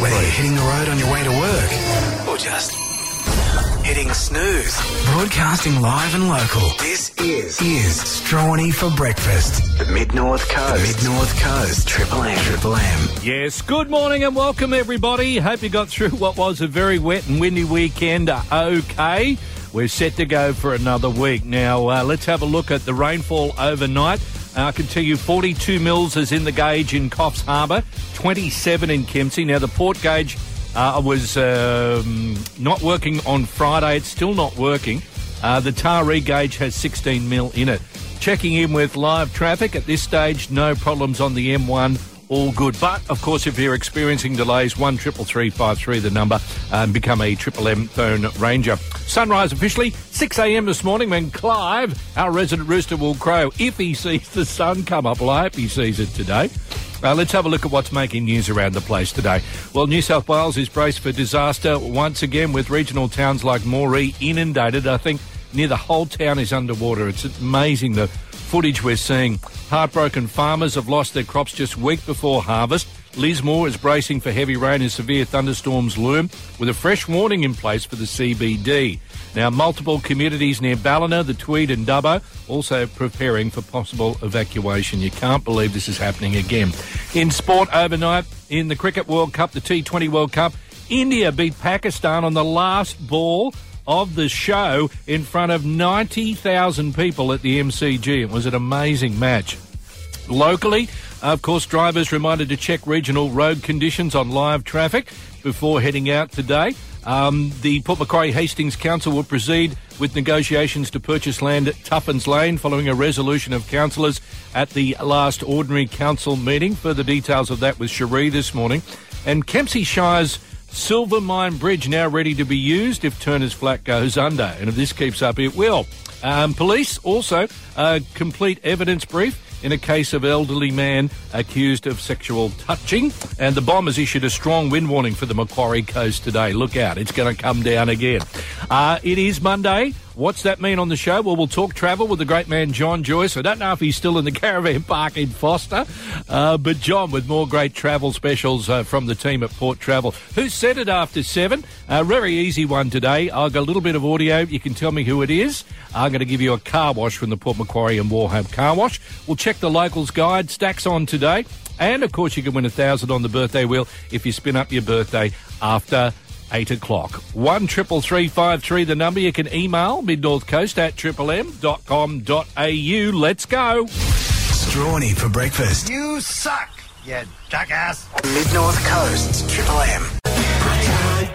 Whether you're hitting the road on your way to work or just hitting snooze. Broadcasting live and local. This is is Strawny for breakfast. The Mid North Coast. Mid North Coast. Triple M. Triple M. Yes, good morning and welcome everybody. Hope you got through what was a very wet and windy weekend okay. We're set to go for another week. Now, uh, let's have a look at the rainfall overnight. I can tell you 42 mils is in the gauge in Coffs Harbour, 27 in Kempsey. Now, the port gauge uh, was um, not working on Friday. It's still not working. Uh, the Taree gauge has 16 mil in it. Checking in with live traffic at this stage, no problems on the M1 all good. But of course, if you're experiencing delays, one triple three five three the number, and become a triple M phone ranger. Sunrise officially six a.m. this morning when Clive, our resident rooster, will crow if he sees the sun come up. Well, I hope he sees it today. Uh, let's have a look at what's making news around the place today. Well, New South Wales is braced for disaster once again with regional towns like Moree inundated. I think near the whole town is underwater. It's amazing the footage we're seeing. Heartbroken farmers have lost their crops just week before harvest. Lismore is bracing for heavy rain and severe thunderstorms loom, with a fresh warning in place for the CBD. Now, multiple communities near Ballina, the Tweed, and Dubbo also preparing for possible evacuation. You can't believe this is happening again. In sport overnight, in the Cricket World Cup, the T20 World Cup, India beat Pakistan on the last ball of the show in front of 90,000 people at the MCG. It was an amazing match. Locally, of course, drivers reminded to check regional road conditions on live traffic before heading out today. Um, the Port Macquarie Hastings Council will proceed with negotiations to purchase land at Tuffins Lane following a resolution of councillors at the last ordinary council meeting. Further details of that with Cherie this morning. And Kempsey Shire's Silver Mine Bridge now ready to be used if Turner's Flat goes under. And if this keeps up, it will. Um, police also uh, complete evidence brief in a case of elderly man accused of sexual touching. And the Bombers issued a strong wind warning for the Macquarie Coast today. Look out, it's going to come down again. Uh, it is Monday. What's that mean on the show? Well, we'll talk travel with the great man John Joyce. I don't know if he's still in the caravan park in Forster, uh, but John with more great travel specials uh, from the team at Port Travel. Who said it after seven? A very easy one today. I've got a little bit of audio. You can tell me who it is. I'm going to give you a car wash from the Port Macquarie and Wauchope Car Wash. We'll check the locals guide. Stacks on today. And of course, you can win a thousand on the birthday wheel if you spin up your birthday after 8 o'clock. One triple three five three. The number you can email midnorthcoast at triple m dot com dot au. Let's go. Strawny for breakfast. You suck, you jackass. Mid North Coast. Triple M.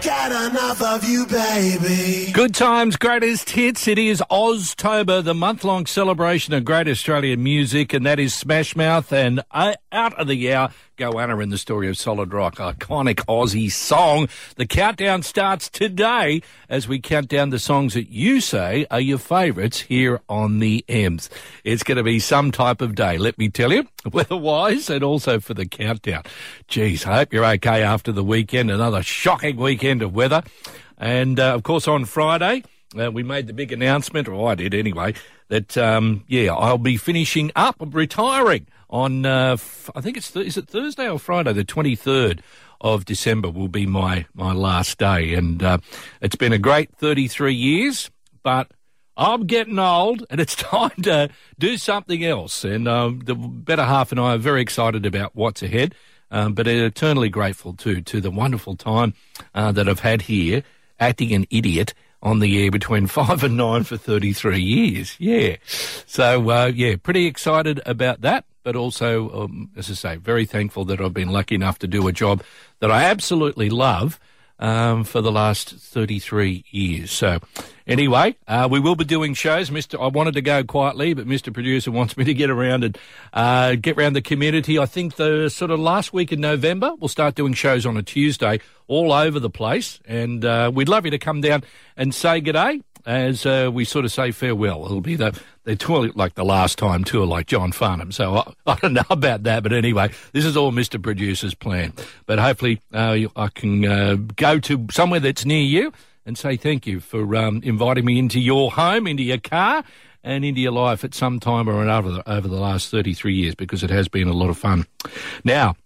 Get enough of you, baby. Good times, greatest hits. It is Oztober, the month-long celebration of great Australian music, and that is Smash Mouth and uh, Out of the Year. Goanna in the story of Solid Rock, iconic Aussie song. The countdown starts today as we count down the songs that you say are your favourites here on the M's. It's going to be some type of day, let me tell you, weather-wise and also for the countdown. Geez, I hope you're okay after the weekend. Another shocking weekend of weather. And, uh, of course, on Friday, uh, we made the big announcement, or I did anyway, that, um, yeah, I'll be finishing up, retiring on, uh, I think it's, th- is it Thursday or Friday? The 23rd of December will be my, my last day. And, uh, it's been a great 33 years, but I'm getting old and it's time to do something else. And, um, the better half and I are very excited about what's ahead. Um, but eternally grateful too to the wonderful time uh, that I've had here acting an idiot on the air between five and nine for 33 years. Yeah. So, uh, yeah, pretty excited about that. But also, um, as I say, very thankful that I've been lucky enough to do a job that I absolutely love um, for the last 33 years. So, anyway, uh, we will be doing shows. Mr. I wanted to go quietly, but Mr. Producer wants me to get around and uh, get around the community. I think the sort of last week in November, we'll start doing shows on a Tuesday all over the place. And uh, we'd love you to come down and say good day as uh, we sort of say farewell. It'll be the the tour like the last time tour, like John Farnham. So I, I, don't know about that, but anyway, this is all Mr. Producer's plan. But hopefully, uh, I can uh, go to somewhere that's near you and say thank you for um, inviting me into your home, into your car. And into your life at some time or another over the last 33 years because it has been a lot of fun. Now,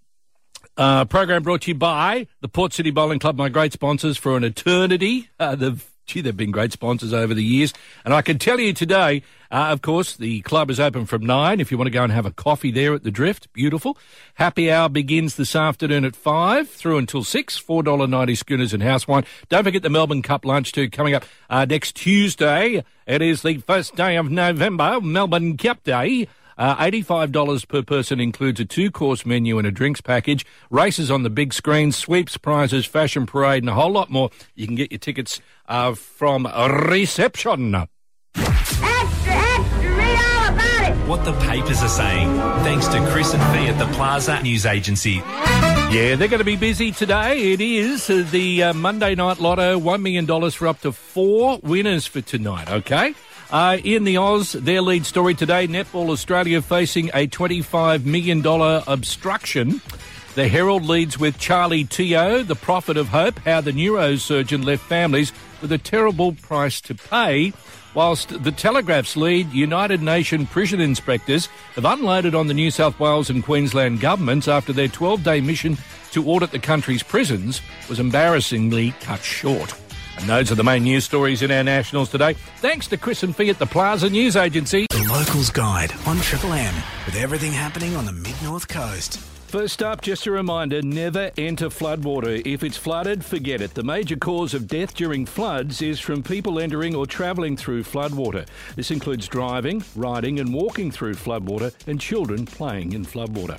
Uh, program brought to you by the Port City Bowling Club, my great sponsors for an eternity. Uh, they've, gee, they've been great sponsors over the years. And I can tell you today, uh, of course, the club is open from nine. If you want to go and have a coffee there at the Drift, beautiful. Happy hour begins this afternoon at five through until six. Four dollar ninety schooners and house wine. Don't forget the Melbourne Cup lunch too coming up uh, next Tuesday. It is the first day of November, Melbourne Cup Day. Uh, $85 per person includes a two course menu and a drinks package, races on the big screen, sweeps, prizes, fashion parade, and a whole lot more. You can get your tickets uh, from reception. Extra, extra, read all about it. What the papers are saying, thanks to Chris and Fee at the Plaza News Agency. Yeah, they're going to be busy today. It is uh, the uh, Monday Night Lotto, $1 million for up to four winners for tonight, okay? Uh, in the Oz, their lead story today Netball Australia facing a $25 million obstruction. The Herald leads with Charlie Teo, the prophet of hope, how the neurosurgeon left families with a terrible price to pay. Whilst the Telegraph's lead, United Nation prison inspectors have unloaded on the New South Wales and Queensland governments after their 12 day mission to audit the country's prisons was embarrassingly cut short. And those are the main news stories in our nationals today. Thanks to Chris and Fee at the Plaza News Agency. The Locals Guide on Triple M with everything happening on the mid north coast. First up, just a reminder never enter floodwater. If it's flooded, forget it. The major cause of death during floods is from people entering or travelling through floodwater. This includes driving, riding, and walking through floodwater and children playing in floodwater.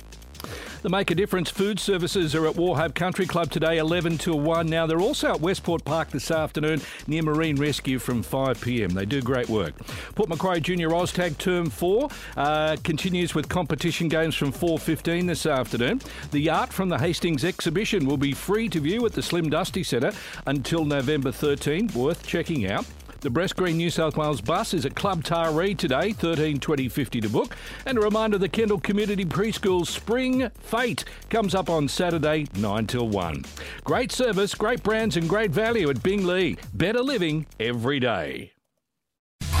The Make a Difference food services are at Wauchope Country Club today, 11 till 1. Now, they're also at Westport Park this afternoon near Marine Rescue from 5 pm. They do great work. Port Macquarie Junior Oztag Term 4 uh, continues with competition games from 4.15 this afternoon. The art from the Hastings exhibition will be free to view at the Slim Dusty Centre until November 13. Worth checking out. The BreastScreen New South Wales bus is at Club Taree today, 13 20 50 to book. And a reminder the Kendall Community Preschool Spring Fete comes up on Saturday, 9 till 1. Great service, great brands, and great value at Bing Lee. Better living every day.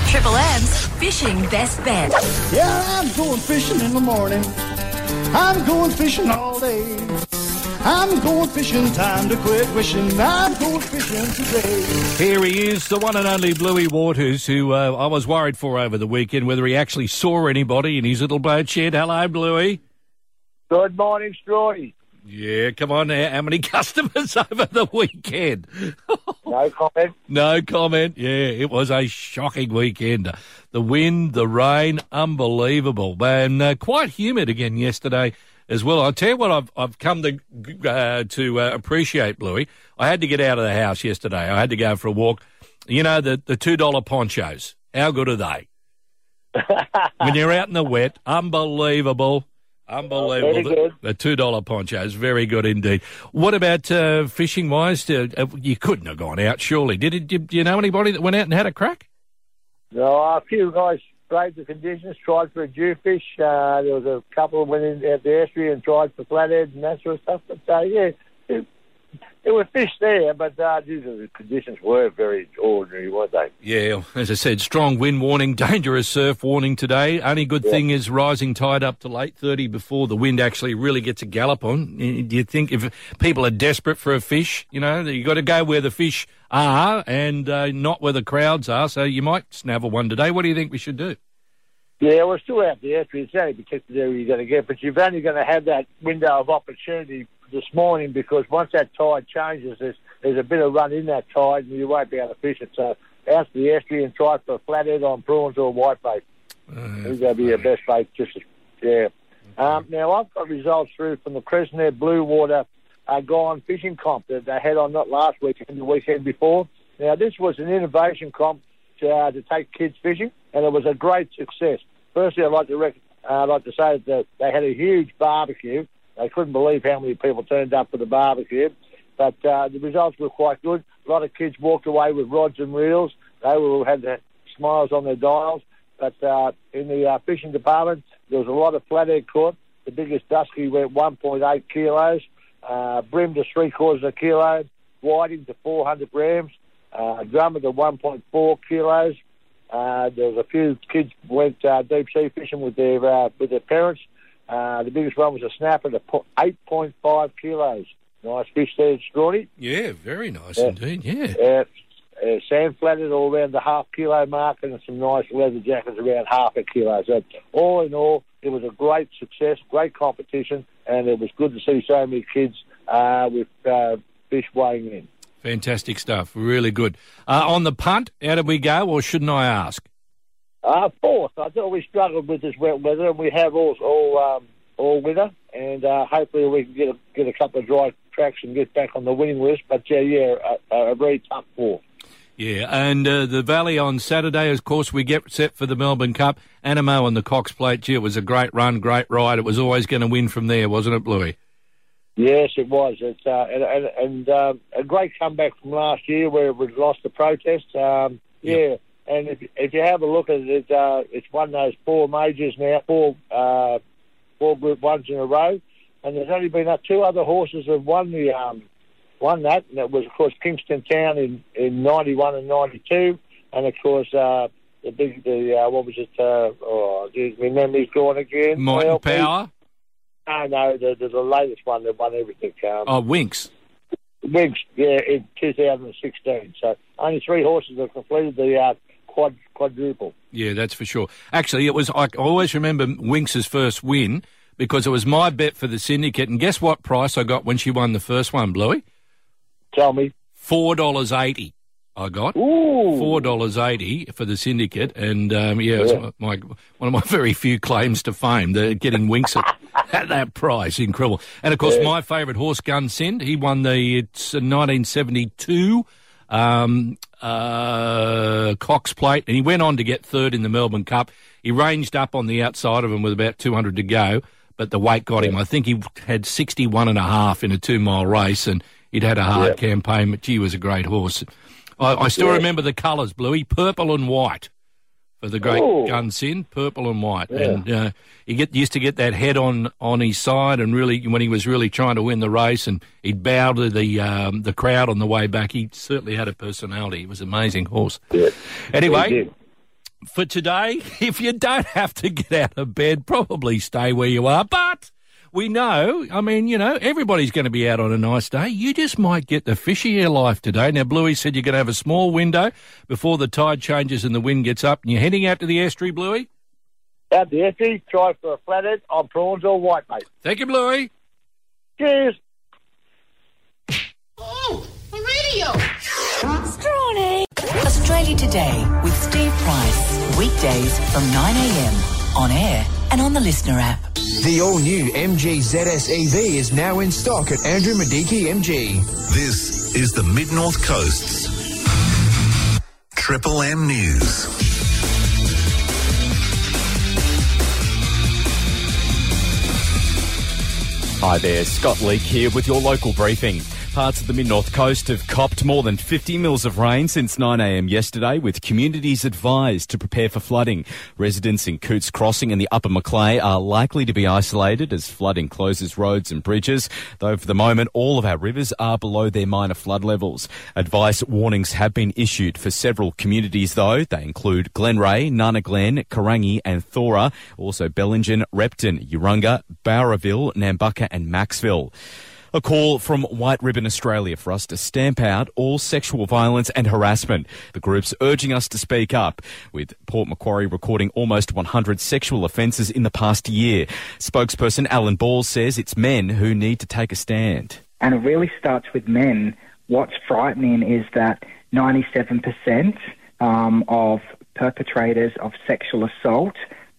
Triple M's Fishing Best Bet. Yeah, I'm going fishing in the morning. I'm going fishing all day. I'm going fishing, time to quit wishing. I'm going fishing today. Here he is, the one and only Bluey Waters, who uh, I was worried for over the weekend, whether he actually saw anybody in his little boat shed. Hello, Bluey. Good morning, Strawny. Yeah, come on now. How many customers over the weekend? No comment. no comment. Yeah, it was a shocking weekend. The wind, the rain, unbelievable. And uh, quite humid again yesterday as well. I'll tell you what I've, I've come to, uh, to uh, appreciate, Bluey. I had to get out of the house yesterday. I had to go for a walk. You know, the, the $2 ponchos. How good are they? when you're out in the wet, unbelievable. Unbelievable. Very good. The, the two dollar ponchos, very good indeed. What about uh, fishing wise? Uh, uh, you couldn't have gone out, surely. Did, it, did you know anybody that went out and had a crack? No, a few guys braved the conditions, tried for a jewfish. Uh, there was a couple went in at the estuary and tried for flatheads and that sort of stuff. But uh, yeah, there were fish there, but uh, the conditions were very ordinary, weren't they? Yeah, as I said, strong wind warning, dangerous surf warning today. Only good thing is rising tide up to late 30 before the wind actually really gets a gallop on. Do you think if people are desperate for a fish, you know, you've got to go where the fish are and uh, not where the crowds are. So you might snavel one today. What do you think we should do? Yeah, we're still out the estuary. It's only protected area you're going to get, but you've only going to have that window of opportunity this morning because once that tide changes, there's there's a bit of run in that tide and you won't be able to fish it. So out to the estuary and try for a flathead on prawns or whitebait. These going to be your best bait. Just yeah. Um, now I've got results through from the Crescent Blue Water uh, Gone Fishing Comp that they had on not last weekend, the weekend before. Now this was an innovation comp to, uh, to take kids fishing, and it was a great success. Firstly, I'd like to rec- uh, I'd like to say that they had a huge barbecue. They couldn't believe how many people turned up for the barbecue, but uh, the results were quite good. A lot of kids walked away with rods and reels. They all had smiles on their dials. But uh, in the uh, fishing department, there was a lot of flathead caught. The biggest dusky went 1.8 kilos, uh, brim to three quarters of a kilo, whiting to 400 grams, uh, drummer to 1.4 kilos. Uh, there was a few kids went uh, deep sea fishing with their uh, with their parents. Uh, the biggest one was a snapper to 8.5 kilos. Nice fish there, Strawny. Yeah, very nice Yeah. indeed. Yeah. Uh, uh, sand flatted all around the half kilo mark and some nice leather jackets around half a kilo. So all in all, it was a great success, great competition, and it was good to see so many kids uh, with uh, fish weighing in. Fantastic stuff. Really good. Uh, on the punt, how did we go, or shouldn't I ask? Uh, fourth, I thought we struggled with this wet weather, and we have all all um, all winter, and uh, hopefully we can get a, get a couple of dry tracks and get back on the winning list. But yeah, yeah, a, a very tough fourth. Yeah, and uh, the Valley on Saturday, of course, we get set for the Melbourne Cup. Anamoe on the Cox Plate. Gee, it was a great run, great ride. It was always going to win from there, wasn't it, Bluey? Yes, it was. It's uh, and and, and um, a great comeback from last year where we lost the protest. Um, yeah, and if if you have a look at it, it's, uh, it's won those four majors now, four uh, four Group Ones in a row, and there's only been uh, two other horses that have won the um, won that, and that was of course Kingston Town in in '91 and '92, and of course. Uh, the big, the uh, what was it? Uh, oh, geez, my memory's gone again. Might. Power. No, no, the, the, the latest one that won everything. Um, Oh, Winx. Wigs, yeah, in 2016. So only three horses have completed the uh, quad quadruple. Yeah, that's for sure. Actually, it was. I always remember Winx's first win because it was my bet for the syndicate. And guess what price I got when she won the first one, Bluey? Tell me. Four dollars eighty. I got Ooh. four dollars eighty for the syndicate, and um, yeah, it was Yeah. my one of my very few claims to fame. The getting Winx at, at that price, incredible. And of course, my favourite horse, Gunsynd, he won the it's nineteen seventy two. Um, uh, Cox Plate, and he went on to get third in the Melbourne Cup. He ranged up on the outside of him with about 200 to go, but the weight got him. I think he had 61 and a half in a two mile race, and he'd had a hard campaign, but gee, he was a great horse. I, I still remember the colours, Bluey, purple and white for the great Ooh. Gunsynd, purple and white. And uh, he get used to get that head on on his side, and really when he was really trying to win the race, and he'd bow to the um, the crowd on the way back. He certainly had a personality. He was an amazing horse. Yeah. Anyway, for today, if you don't have to get out of bed, probably stay where you are. But we know, I mean, you know, everybody's going to be out on a nice day. You just might get the fishier life today. Now, Bluey said you're going to have a small window before the tide changes and the wind gets up, and you're heading out to the estuary, Bluey. Out the entry, try for a flathead on prawns or white, mate. Thank you, Bluey. Cheers. Oh, the radio. Strawny. Australia Today with Steve Price. Weekdays from 9am on air and on the listener app. The all-new MG ZS EV is now in stock at Andrew Mediki MG. This is the Mid North Coast's Triple M News. Hi there, Scott Leake here with your local briefing. Parts of the mid-north coast have copped more than 50 mils of rain since 9am yesterday, with communities advised to prepare for flooding. Residents in Coutts Crossing and the Upper Macleay are likely to be isolated as flooding closes roads and bridges, though for the moment all of our rivers are below their minor flood levels. Advice warnings have been issued for several communities though. They include Glenreagh, Nana Glen, Karangi and Thora, also Bellingen, Repton, Urunga, Bowraville, Nambucca and Macksville. A call from White Ribbon Australia for us to stamp out all sexual violence and harassment. The group's urging us to speak up, with Port Macquarie recording almost 100 sexual offences in the past year. Spokesperson Alan Ball says it's men who need to take a stand. and it really starts with men. What's frightening is that 97% um, of perpetrators of sexual assault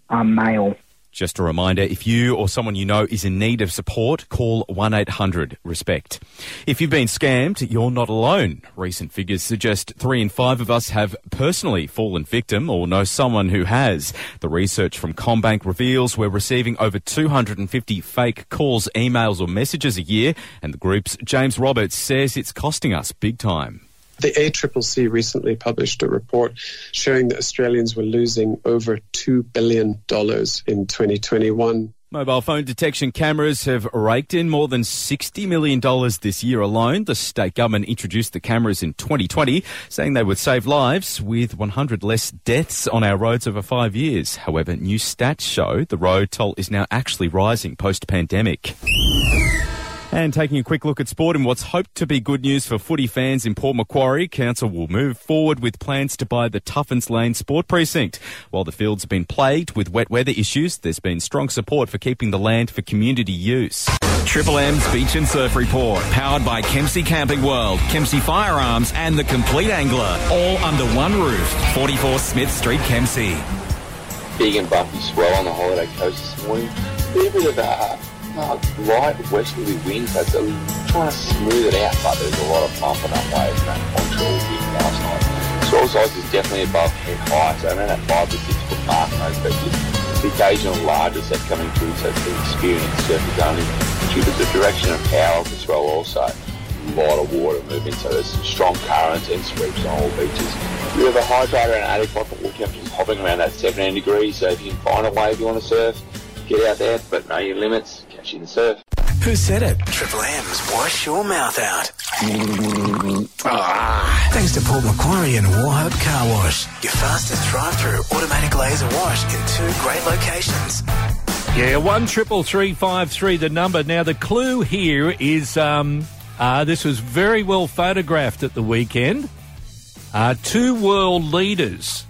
are male. Just a reminder, if you or someone you know is in need of support, call 1-800-RESPECT. If you've been scammed, you're not alone. Recent figures suggest three in five of us have personally fallen victim or know someone who has. The research from CommBank reveals we're receiving over 250 fake calls, emails or messages a year, and the group's James Roberts says it's costing us big time. The ACCC recently published a report showing that Australians were losing over $2 billion in 2021 Mobile phone detection cameras have raked in more than $60 million this year alone. The state government introduced the cameras in 2020, saying they would save lives with 100 less deaths on our roads over five years. However, new stats show the road toll is now actually rising post pandemic. And taking a quick look at sport and what's hoped to be good news for footy fans in Port Macquarie, Council will move forward with plans to buy the Tuffins Lane Sport Precinct. While the fields have been plagued with wet weather issues, there's been strong support for keeping the land for community use. Triple M's Beach and Surf Report, powered by Kempsey Camping World, Kempsey Firearms, and The Complete Angler, all under one roof. 44 Smith Street, Kempsey. Big and bumpy swell on the holiday coast this morning. A bit of a light westerly winds. it's a, trying to smooth it out, but there's a lot of bumping up waves around onshore wind last night. Swell size is definitely above head high, so around that 5 to 6 foot mark, no expected. The occasional larger set coming through, so it's been experienced surface only due to the direction of power of the swell also. A lot of water moving, so there's strong currents and sweeps on all beaches. We have a high tide around 8 o'clock, and water temperatures hopping around that 17 degrees, so if you can find a wave you want to surf, get out there, but know your limits, catch you in the surf. Who said it? Triple M's Wash Your Mouth Out. Ah, thanks to Port Macquarie and Wauchope Car Wash. Your fastest drive-through automatic laser wash in two great locations. Yeah, one triple three five three. The number. Now the clue here is um, uh, this was very well photographed at the weekend. Uh, two world leaders,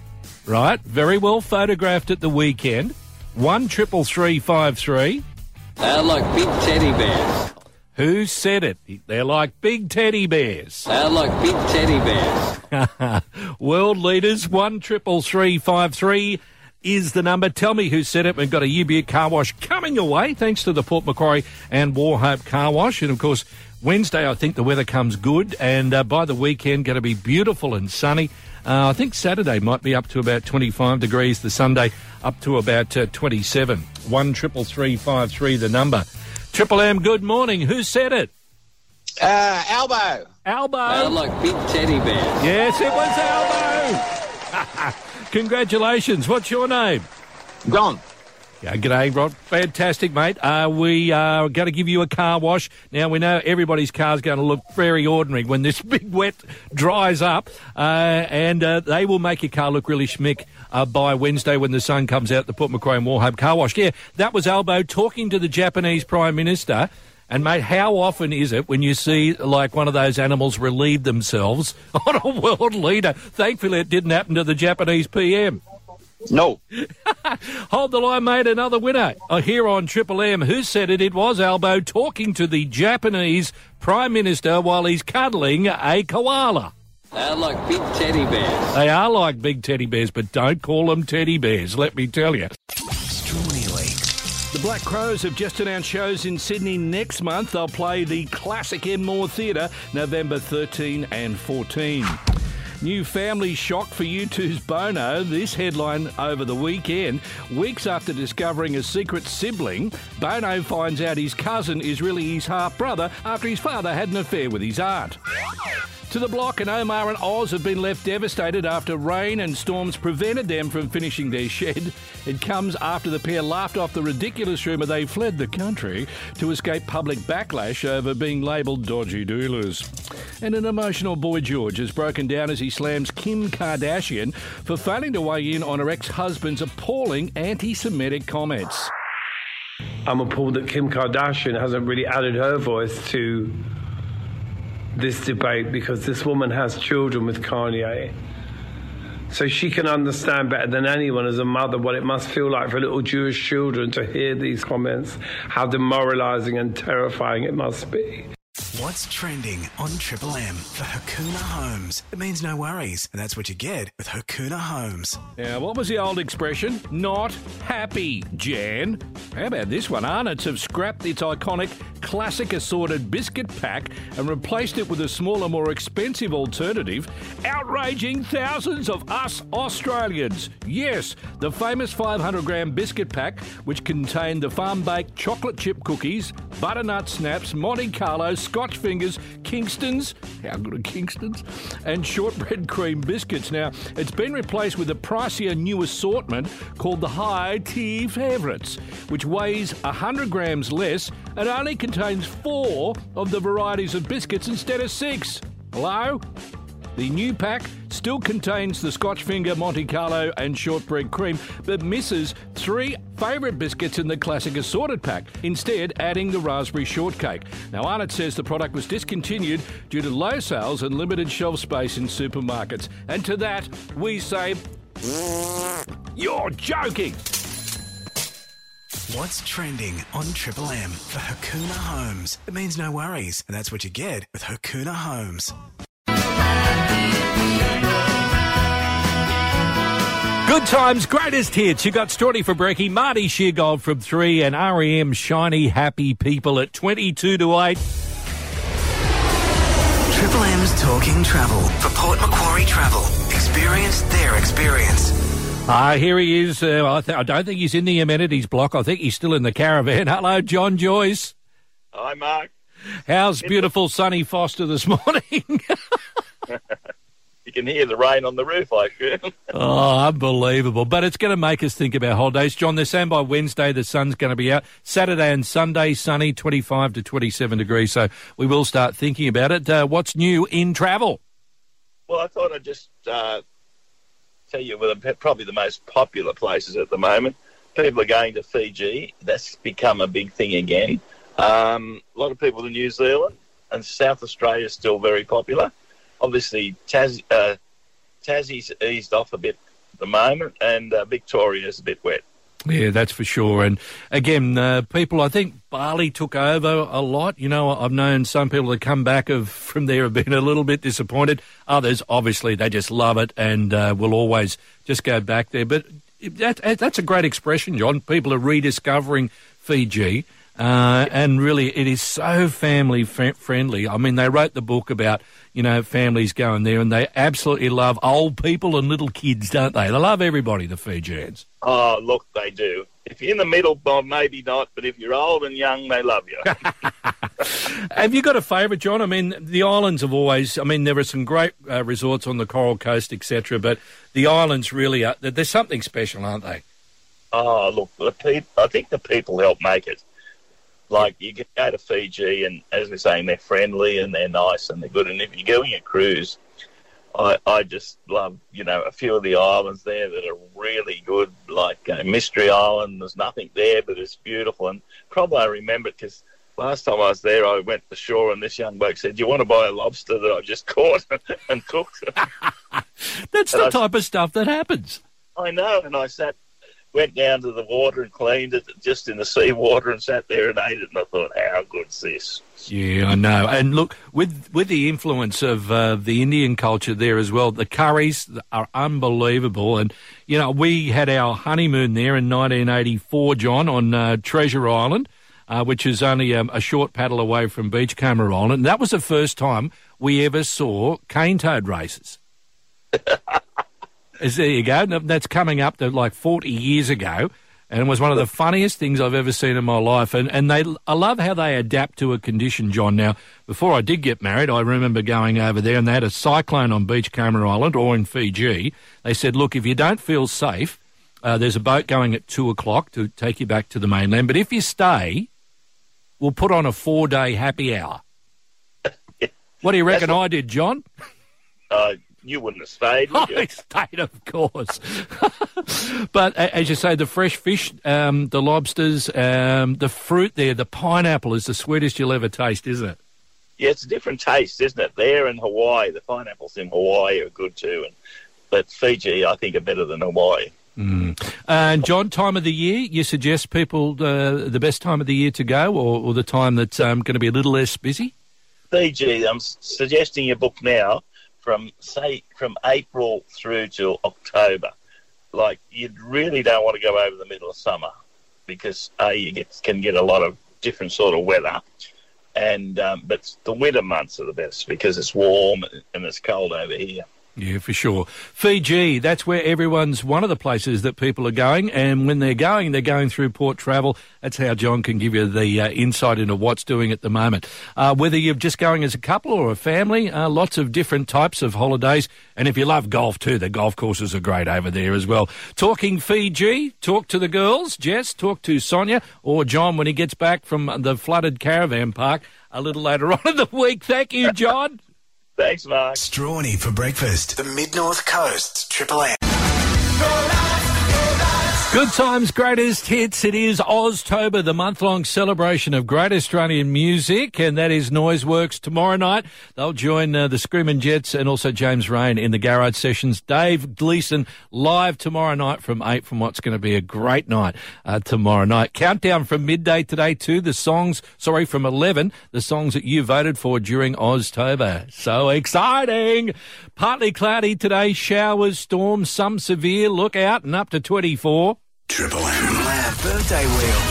right? Very well photographed at the weekend. One triple three five three. They're like big teddy bears. Who said it? They're like big teddy bears. They're like big teddy bears. World leaders, one triple three five three is the number. Tell me who said it. We've got a UBU car wash coming your way, thanks to the Port Macquarie and Wauchope car wash. And of course, Wednesday, I think the weather comes good, and uh, by the weekend, going to be beautiful and sunny. Uh, I think Saturday might be up to about 25 degrees. The Sunday up to about uh, 27. One triple three five three, the number. Triple M. Good morning. Who said it? Uh, Albo. Albo. They're like big teddy bears. Yes, it was Albo. Congratulations. What's your name? Ron. Yeah, g'day, Rod. Fantastic, mate. Uh, we are going to give you a car wash. Now, we know everybody's car's going to look very ordinary when this big wet dries up, uh, and uh, they will make your car look really schmick uh, by Wednesday when the sun comes out, the Port Macquarie Wauchope car wash. Yeah, that was Albo talking to the Japanese Prime Minister. And, mate, how often is it when you see, like, one of those animals relieve themselves on a world leader? Thankfully, it didn't happen to the Japanese PM. No. Hold the line, mate. Another winner uh, here on Triple M. Who said it? It was Albo talking to the Japanese Prime Minister while he's cuddling a koala. They're like big teddy bears. They are like big teddy bears, but don't call them teddy bears, let me tell you. The Black Crowes have just announced shows in Sydney next month. They'll play the classic Enmore Theatre November 13 and 14. New family shock for U2's Bono. This headline over the weekend. Weeks after discovering a secret sibling, Bono finds out his cousin is really his half brother after his father had an affair with his aunt. To the block, and Omar and Oz have been left devastated after rain and storms prevented them from finishing their shed. It comes after the pair laughed off the ridiculous rumour they fled the country to escape public backlash over being labelled dodgy dealers. And an emotional boy George has broken down as he slams Kim Kardashian for failing to weigh in on her ex husband's appalling anti Semitic comments. I'm appalled that Kim Kardashian hasn't really added her voice to this debate because this woman has children with Kanye. So she can understand better than anyone as a mother what it must feel like for little Jewish children to hear these comments, how demoralizing and terrifying it must be. What's trending on Triple M for Hakuna Homes? It means no worries, and that's what you get with Hakuna Homes. Now, what was the old expression? Not happy, Jan. How about this one? Arnott's have scrapped its iconic classic assorted biscuit pack and replaced it with a smaller, more expensive alternative, outraging thousands of us Australians. Yes, the famous 500 gram biscuit pack, which contained the farm baked chocolate chip cookies, butternut snaps, Monte Carlo, Scotch Scotch Fingers, Kingston's, how good are Kingston's, and shortbread cream biscuits. Now, it's been replaced with a pricier new assortment called the High Tea Favourites, which weighs 100 grams less and only contains four of the varieties of biscuits instead of six. Hello? The new pack still contains the Scotch Finger, Monte Carlo, and shortbread cream, but misses three favourite biscuits in the classic assorted pack, instead, adding the raspberry shortcake. Now, Arnott says the product was discontinued due to low sales and limited shelf space in supermarkets. And to that, we say, You're joking! What's trending on Triple M for Hakuna Homes? It means no worries, and that's what you get with Hakuna Homes. Good times, greatest hits. You got Strawny for Brecky, Marty Sheargold from 3, and REM Shiny Happy People at 22 to 8. Triple M's Talking Travel for Port Macquarie Travel. Experience their experience. Ah, here he is. Uh, I, th- I don't think he's in the amenities block. I think he's still in the caravan. Hello, John Joyce. Hi, Mark. How's beautiful sunny Forster this morning? You can hear the rain on the roof, I assume. oh, unbelievable. But it's going to make us think about holidays. John, they're saying by Wednesday the sun's going to be out. Saturday and Sunday, sunny, 25 to 27 degrees. So we will start thinking about it. Uh, what's new in travel? Well, I thought I'd just uh, tell you well, probably the most popular places at the moment. People are going to Fiji. That's become a big thing again. Um, a lot of people to New Zealand and South Australia is still very popular. Obviously, Taz, uh, Tassie's eased off a bit at the moment, and uh, Victoria's a bit wet. Yeah, that's for sure. And again, uh, people, I think Bali took over a lot. You know, I've known some people that come back of, from there have been a little bit disappointed. Others, obviously, they just love it and uh, will always just go back there. But that, that's a great expression, John. People are rediscovering Fiji. Uh, and really, it is so family f- friendly. I mean, they wrote the book about, you know, families going there, and they absolutely love old people and little kids, don't they? They love everybody, the Fijians. Oh, look, they do. If you're in the middle, well, maybe not, but if you're old and young, they love you. have you got a favourite, John? I mean, the islands have always, I mean, there are some great uh, resorts on the Coral Coast, etc., but the islands really are, there's something special, aren't they? Oh, look, the pe- I think the people help make it. Like you can go to Fiji, and as we're saying, they're friendly and they're nice and they're good. And if you're going a cruise, I, I just love you know a few of the islands there that are really good, like uh, Mystery Island. There's nothing there, but it's beautiful. And probably I remember it because last time I was there, I went to shore and this young bloke said, "Do you want to buy a lobster that I've just caught and cooked?" That's And the I- type of stuff that happens. I know, and I sat, went down to the water and cleaned it just in the seawater and sat there and ate it. And I thought, how good's this? Yeah, I know. And look, with with the influence of uh, the Indian culture there as well, the curries are unbelievable. And you know, we had our honeymoon there in 1984, John, on uh, Treasure Island, uh, which is only um, a short paddle away from Beachcomber Island. And that was the first time we ever saw cane toad races. As there you go. That's coming up to like 40 years ago. And it was one of the funniest things I've ever seen in my life. And, and they, I love how they adapt to a condition, John. Now, before I did get married, I remember going over there and they had a cyclone on Beach Beachcomber Island or in Fiji. They said, look, if you don't feel safe, uh, there's a boat going at two o'clock to take you back to the mainland. But if you stay, we'll put on a four day happy hour. What do you reckon I did, John? Uh, you wouldn't have stayed, would you? I stayed, of course. but as you say, the fresh fish, um, the lobsters, um, the fruit there, the pineapple is the sweetest you'll ever taste, isn't it? Yeah, it's a different taste, isn't it? There in Hawaii, the pineapples in Hawaii are good too, and but Fiji, I think, are better than Hawaii. Mm. And John, time of the year, you suggest people uh, the best time of the year to go, or, or the time that's um, going to be a little less busy? Fiji, I'm suggesting you book now from say from April through to October. Like you really don't want to go over the middle of summer because a you get can get a lot of different sort of weather, and um, but the winter months are the best because it's warm and it's cold over here. Yeah, for sure. Fiji, that's where everyone's one of the places that people are going. And when they're going, they're going through port travel. That's how John can give you the uh, insight into what's doing at the moment. Uh, whether you're just going as a couple or a family, uh, lots of different types of holidays. And if you love golf too, the golf courses are great over there as well. Talking Fiji, talk to the girls, Jess, talk to Sonia or John when he gets back from the flooded caravan park a little later on in the week. Thank you, John. Thanks, Mark. Strawny for breakfast. The Mid North Coast Triple M. Good times, greatest hits. It is Oztober, the month-long celebration of great Australian music, and that is Noiseworks tomorrow night. They'll join uh, the Screaming Jets and also James Reyne in the Garage Sessions. Dave Gleeson live tomorrow night from 8 from what's going to be a great night uh, tomorrow night. Countdown from midday today to the songs, sorry, from 11, the songs that you voted for during Oztober. So exciting! Partly cloudy today, showers, storms, some severe, look out, and up to 24. Triple M. Triple M birthday wheel.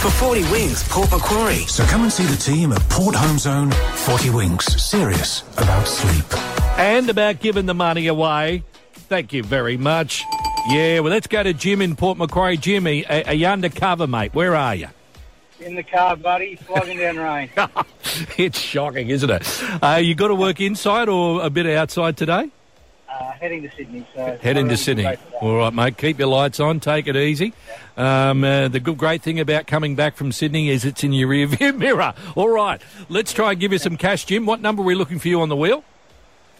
For 40 Winks, Port Macquarie. So come and see the team at Port Home Zone 40 Winks. Serious about sleep. And about giving the money away. Thank you very much. Yeah, well, let's go to Jim in Port Macquarie. Jimmy, are, are you undercover, mate? Where are you? In the car, buddy, slogging down rain. it's shocking, isn't it? Uh, you got to work inside or a bit outside today? Uh, heading to Sydney. So Heading to Sydney. All right, mate. Keep your lights on. Take it easy. Um, uh, the good, great thing about coming back from Sydney is it's in your rear view mirror. All right, let's try and give you some cash, Jim. What number are we looking for you on the wheel?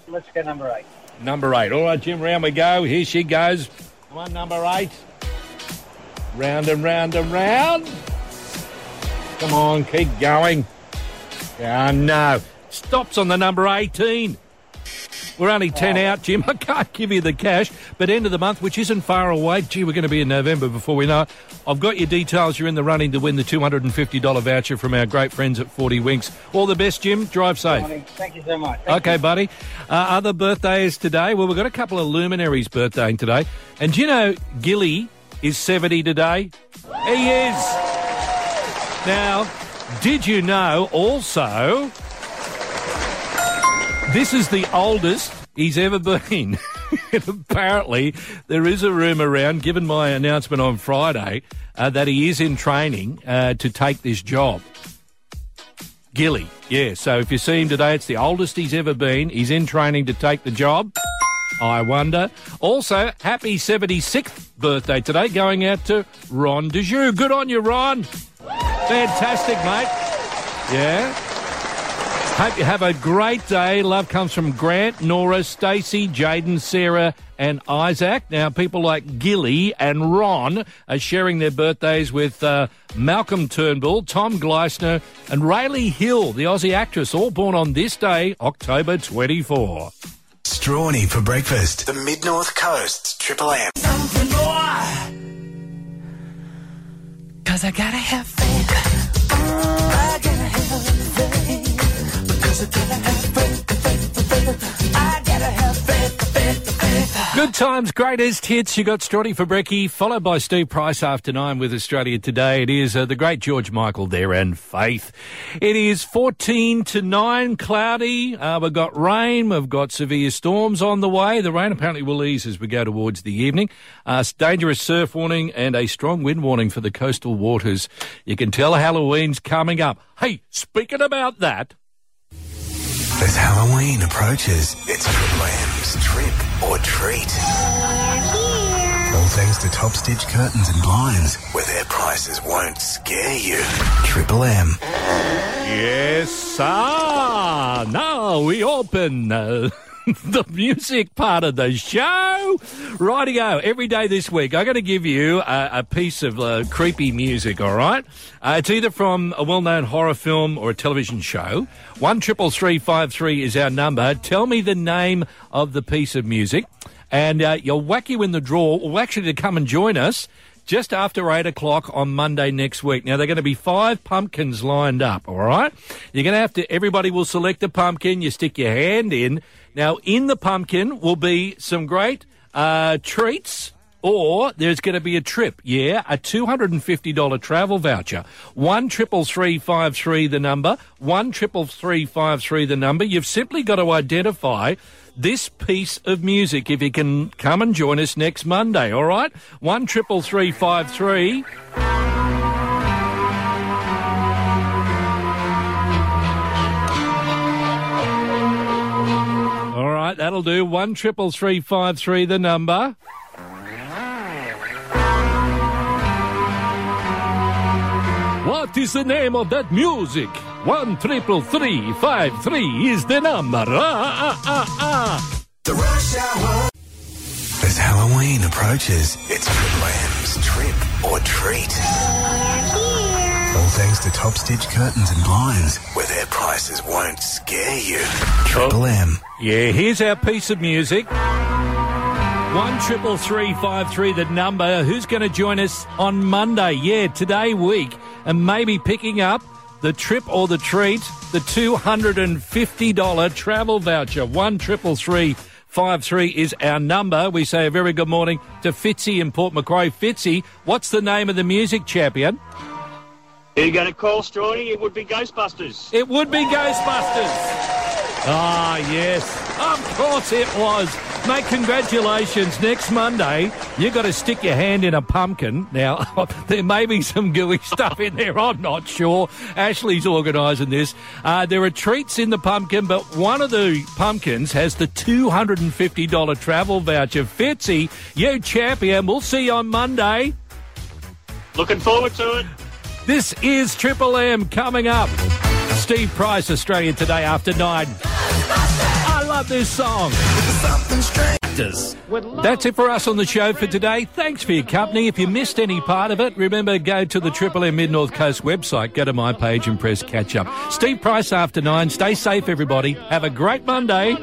Let's go number eight. Number eight. All right, Jim, round we go. Here she goes. Come on, number eight. Round and round and round. Come on, keep going. Ah, no. Stops on the number 18. We're only 10 out, Jim. I can't give you the cash, but end of the month, which isn't far away. Gee, we're going to be in November before we know it. I've got your details. You're in the running to win the $250 voucher from our great friends at 40 Winks. All the best, Jim. Drive safe. Thank you so much. Thank Okay, buddy. Uh, other birthdays today? Well, we've got a couple of luminaries birthday today. And do you know Gilly is 70 today? He is. Now, did you know also this is the oldest he's ever been? apparently, there is a rumour around, given my announcement on Friday, uh, that he is in training uh, to take this job. Gilly, yeah. So if you see him today, it's the oldest he's ever been. He's in training to take the job. I wonder. Also, happy 76th birthday today going out to Ron Dejoux. Good on you, Ron. Fantastic, mate. Yeah. Hope you have a great day. Love comes from Grant, Nora, Stacey, Jaden, Sarah, and Isaac. Now, people like Gilly and Ron are sharing their birthdays with uh, Malcolm Turnbull, Tom Gleisner, and Raelee Hill, the Aussie actress, all born on this day, October 24. Strawny for breakfast. The Mid North Coast Triple M. Cause I gotta have faith. I gotta have faith. Because I gotta have faith, Good times, greatest hits. You got Strawny for Brecky, followed by Steve Price after nine with Australia Today. It is uh, the great George Michael there and Faith. It is 14 to 9, cloudy. Uh, we've got rain. We've got severe storms on the way. The rain apparently will ease as we go towards the evening. Uh, dangerous surf warning and a strong wind warning for the coastal waters. You can tell Halloween's coming up. Hey, speaking about that, As Halloween approaches, it's Triple M's Trip or Treat. All thanks to Top Stitch Curtains and Blinds, where their prices won't scare you. Triple M. Yes, sir. Now we open uh, the music part of the show. Rightio. Every day this week, I'm going to give you a, a piece of uh, creepy music. All right. Uh, it's either from a well-known horror film or a television show. One triple three five three is our number. Tell me the name of the piece of music, and uh, you'll whack you in the draw. Well, actually, to come and join us just after 8 o'clock on Monday next week. Now, they're going to be five pumpkins lined up, all right? You're going to have to, everybody will select a pumpkin. You stick your hand in. Now, in the pumpkin will be some great uh, treats or there's going to be a trip. Yeah, a $250 travel voucher. One triple three five three the number. One triple three five three the number. You've simply got to identify this piece of music if you can come and join us next Monday, all right? One triple three five three. All right, that'll do. One triple three five three the number. What is the name of that music? One triple three five three is the number. Ah, ah, ah, ah. The rush hour. As Halloween approaches, it's Triple M's trip or treat. All thanks to Top Stitch Curtains and Blinds, where their prices won't scare you. Triple M. Yeah, here's our piece of music. One triple three five three the number. Who's going to join us on Monday? Yeah, today week, and maybe picking up the trip or the treat, the two hundred and fifty dollar travel voucher. One triple three five three is our number. We say a very good morning to Fitzy in Port Macquarie. Fitzy, what's the name of the music champion? You're going to call Strawny? It would be Ghostbusters. It would be Ghostbusters. Ah, yes. Of course it was. Mate, congratulations. Next Monday, you've got to stick your hand in a pumpkin. Now, there may be some gooey stuff in there. I'm not sure. Ashley's organising this. Uh, there are treats in the pumpkin, but one of the pumpkins has the $250 travel voucher. Fitzy, you champion. We'll see you on Monday. Looking forward to it. This is Triple M coming up. Steve Price, Australia Today after 9 love this song. That's it for us on the show for today. Thanks for your company. If you missed any part of it, remember go to the Triple M Mid North Coast website, go to my page and press catch up. Steve Price after nine. Stay safe, everybody. Have a great Monday.